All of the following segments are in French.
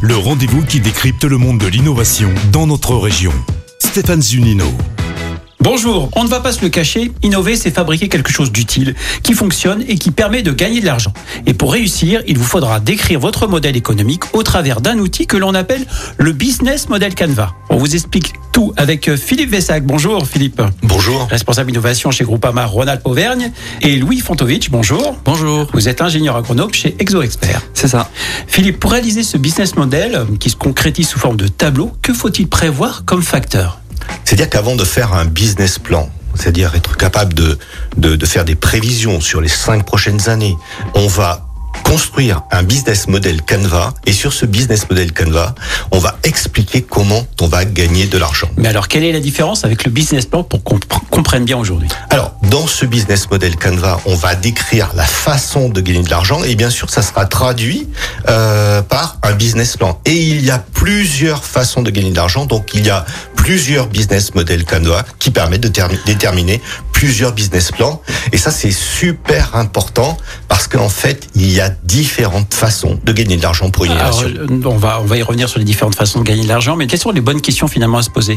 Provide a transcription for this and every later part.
Le rendez-vous qui décrypte le monde de l'innovation dans notre région. Stéphane Zunino. Bonjour, on ne va pas se le cacher, innover c'est fabriquer quelque chose d'utile, qui fonctionne et qui permet de gagner de l'argent. Et pour réussir, il vous faudra décrire votre modèle économique au travers d'un outil que l'on appelle le Business Model Canva. On vous explique tout avec euh, Philippe Vessac. Bonjour Philippe. Bonjour. Responsable innovation chez Groupama Ronald Auvergne. Et Louis Fontovitch, bonjour. Bonjour. Vous êtes ingénieur agronome chez ExoExpert. C'est ça. Philippe, pour réaliser ce business model euh, qui se concrétise sous forme de tableau, que faut-il prévoir comme facteur? C'est-à-dire qu'avant de faire un business plan, c'est-à-dire être capable de, de, de faire des prévisions sur les cinq prochaines années, on va construire un business model Canva et sur ce business model Canva, on va expliquer comment on va gagner de l'argent. Mais alors, quelle est la différence avec le business plan pour qu'on pr- comprenne bien aujourd'hui? Alors, dans ce business model Canva, on va décrire la façon de gagner de l'argent et bien sûr, ça sera traduit euh, par un business plan. Et il y a plusieurs façons de gagner de l'argent, donc il y a plusieurs business model Canva qui permettent de termi- déterminer plusieurs business plans. Et ça, c'est super important parce qu'en fait, il y a différentes façons de gagner de l'argent pour une Alors, innovation. euh, on, va, on va y revenir sur les différentes façons de gagner de l'argent, mais quelles sont les bonnes questions finalement à se poser?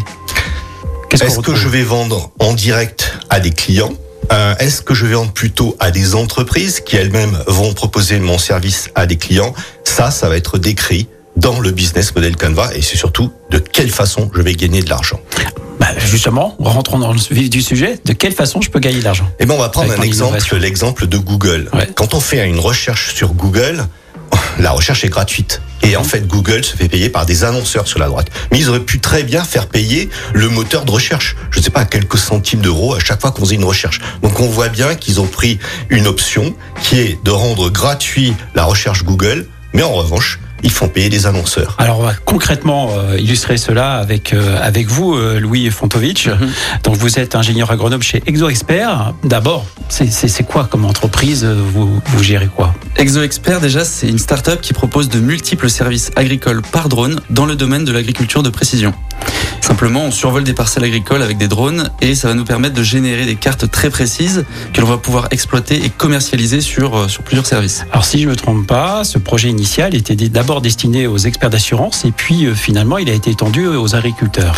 Est-ce que je vais vendre en direct à des clients? Euh, Est-ce que je vais vendre plutôt à des entreprises qui elles-mêmes vont proposer mon service à des clients? Ça, ça va être décrit dans le business model Canva et c'est surtout quelle façon je vais gagner de l'argent. Bah, Justement, rentrons dans le vif du sujet. De quelle façon je peux gagner de l'argent Eh ben, on va prendre Avec un exemple, l'exemple de Google. Ouais. Quand on fait une recherche sur Google, la recherche est gratuite. Et en fait, Google se fait payer par des annonceurs sur la droite. Mais ils auraient pu très bien faire payer le moteur de recherche. Je ne sais pas, à quelques centimes d'euros à chaque fois qu'on faisait une recherche. Donc on voit bien qu'ils ont pris une option qui est de rendre gratuit la recherche Google, mais en revanche, ils font payer des annonceurs. Alors, on va concrètement euh, illustrer cela avec, euh, avec vous, euh, Louis Fontovitch. Mhm. Donc, vous êtes ingénieur agronome chez ExoExpert. D'abord, c'est- quoi comme entreprise vous, vous gérez quoi? ExoExpert, déjà, c'est une start-up qui propose de multiples services agricoles par drone dans le domaine de l'agriculture de précision. Simplement, on survole des parcelles agricoles avec des drones et ça va nous permettre de générer des cartes très précises que l'on va pouvoir exploiter et commercialiser sur, euh, sur plusieurs services. Alors, si je ne me trompe pas, ce projet initial était d'abord destiné aux experts d'assurance et puis euh, finalement, il a été étendu aux agriculteurs.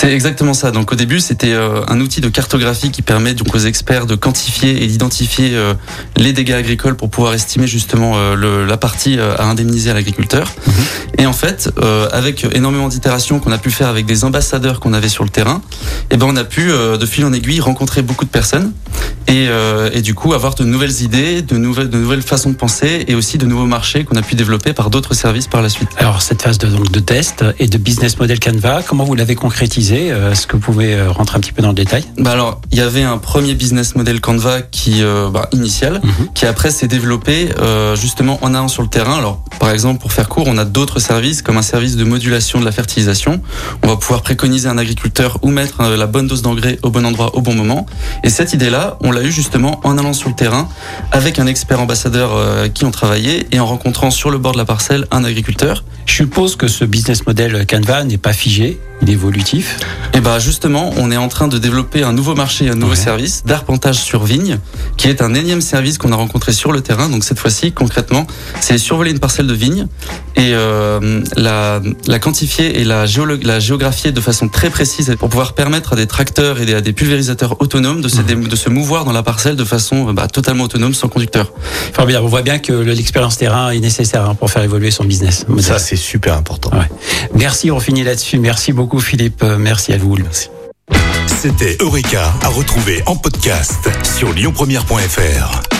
C'est exactement ça. Donc au début, c'était euh, un outil de cartographie qui permet donc aux experts de quantifier et d'identifier euh, les dégâts agricoles pour pouvoir estimer justement euh, le- la partie euh, à indemniser à l'agriculteur. Et en fait, euh, avec énormément d'itérations qu'on a pu faire avec des ambassadeurs qu'on avait sur le terrain, eh ben on a pu euh, de fil en aiguille rencontrer beaucoup de personnes et, euh, et du coup avoir de nouvelles idées, de nouvelles, de nouvelles façons de penser et aussi de nouveaux marchés qu'on a pu développer par d'autres services par la suite. Alors, cette phase de, donc, de test et de business model Canva, comment vous l'avez concrétisé? Euh, Est-ce que vous pouvez euh, rentrer un petit peu dans le détail? Bah alors, il y avait un premier business model Canva qui euh, bah, initial, Mhm. qui après s'est développé euh, justement en allant sur le terrain. Alors, par exemple, pour faire court, on a d'autres services comme un service de modulation de la fertilisation. On va pouvoir préconiser un agriculteur où mettre euh, la bonne dose d'engrais au bon endroit au bon moment. Et cette idée-là, on l'a eu justement en allant sur le terrain avec un expert ambassadeur euh, qui ont travaillé et en rencontrant sur le bord de la parcelle un agriculteur. Je suppose que ce business model Canva n'est pas figé, il est évolutif. Et bah justement, on est en train de développer un nouveau marché, un nouveau Ouais. service d'arpentage sur vigne, qui est un énième service qu'on a rencontré sur le terrain. Donc cette fois-ci, concrètement, c'est survoler une parcelle de vigne et euh, la, la quantifier et la, géographier de façon très précise pour pouvoir permettre à des tracteurs et des, à des pulvérisateurs autonomes de se, de se mouvoir dans la parcelle de façon bah, totalement autonome, sans conducteur. Formidable. On voit bien que le- l'expérience terrain est nécessaire hein, pour faire évoluer son business. Ça, c'est super important. Ouais. Merci, on finit là-dessus. Merci beaucoup, Philippe. Euh, Merci à vous. Merci. C'était Eureka à retrouver en podcast sur lyonpremière.fr.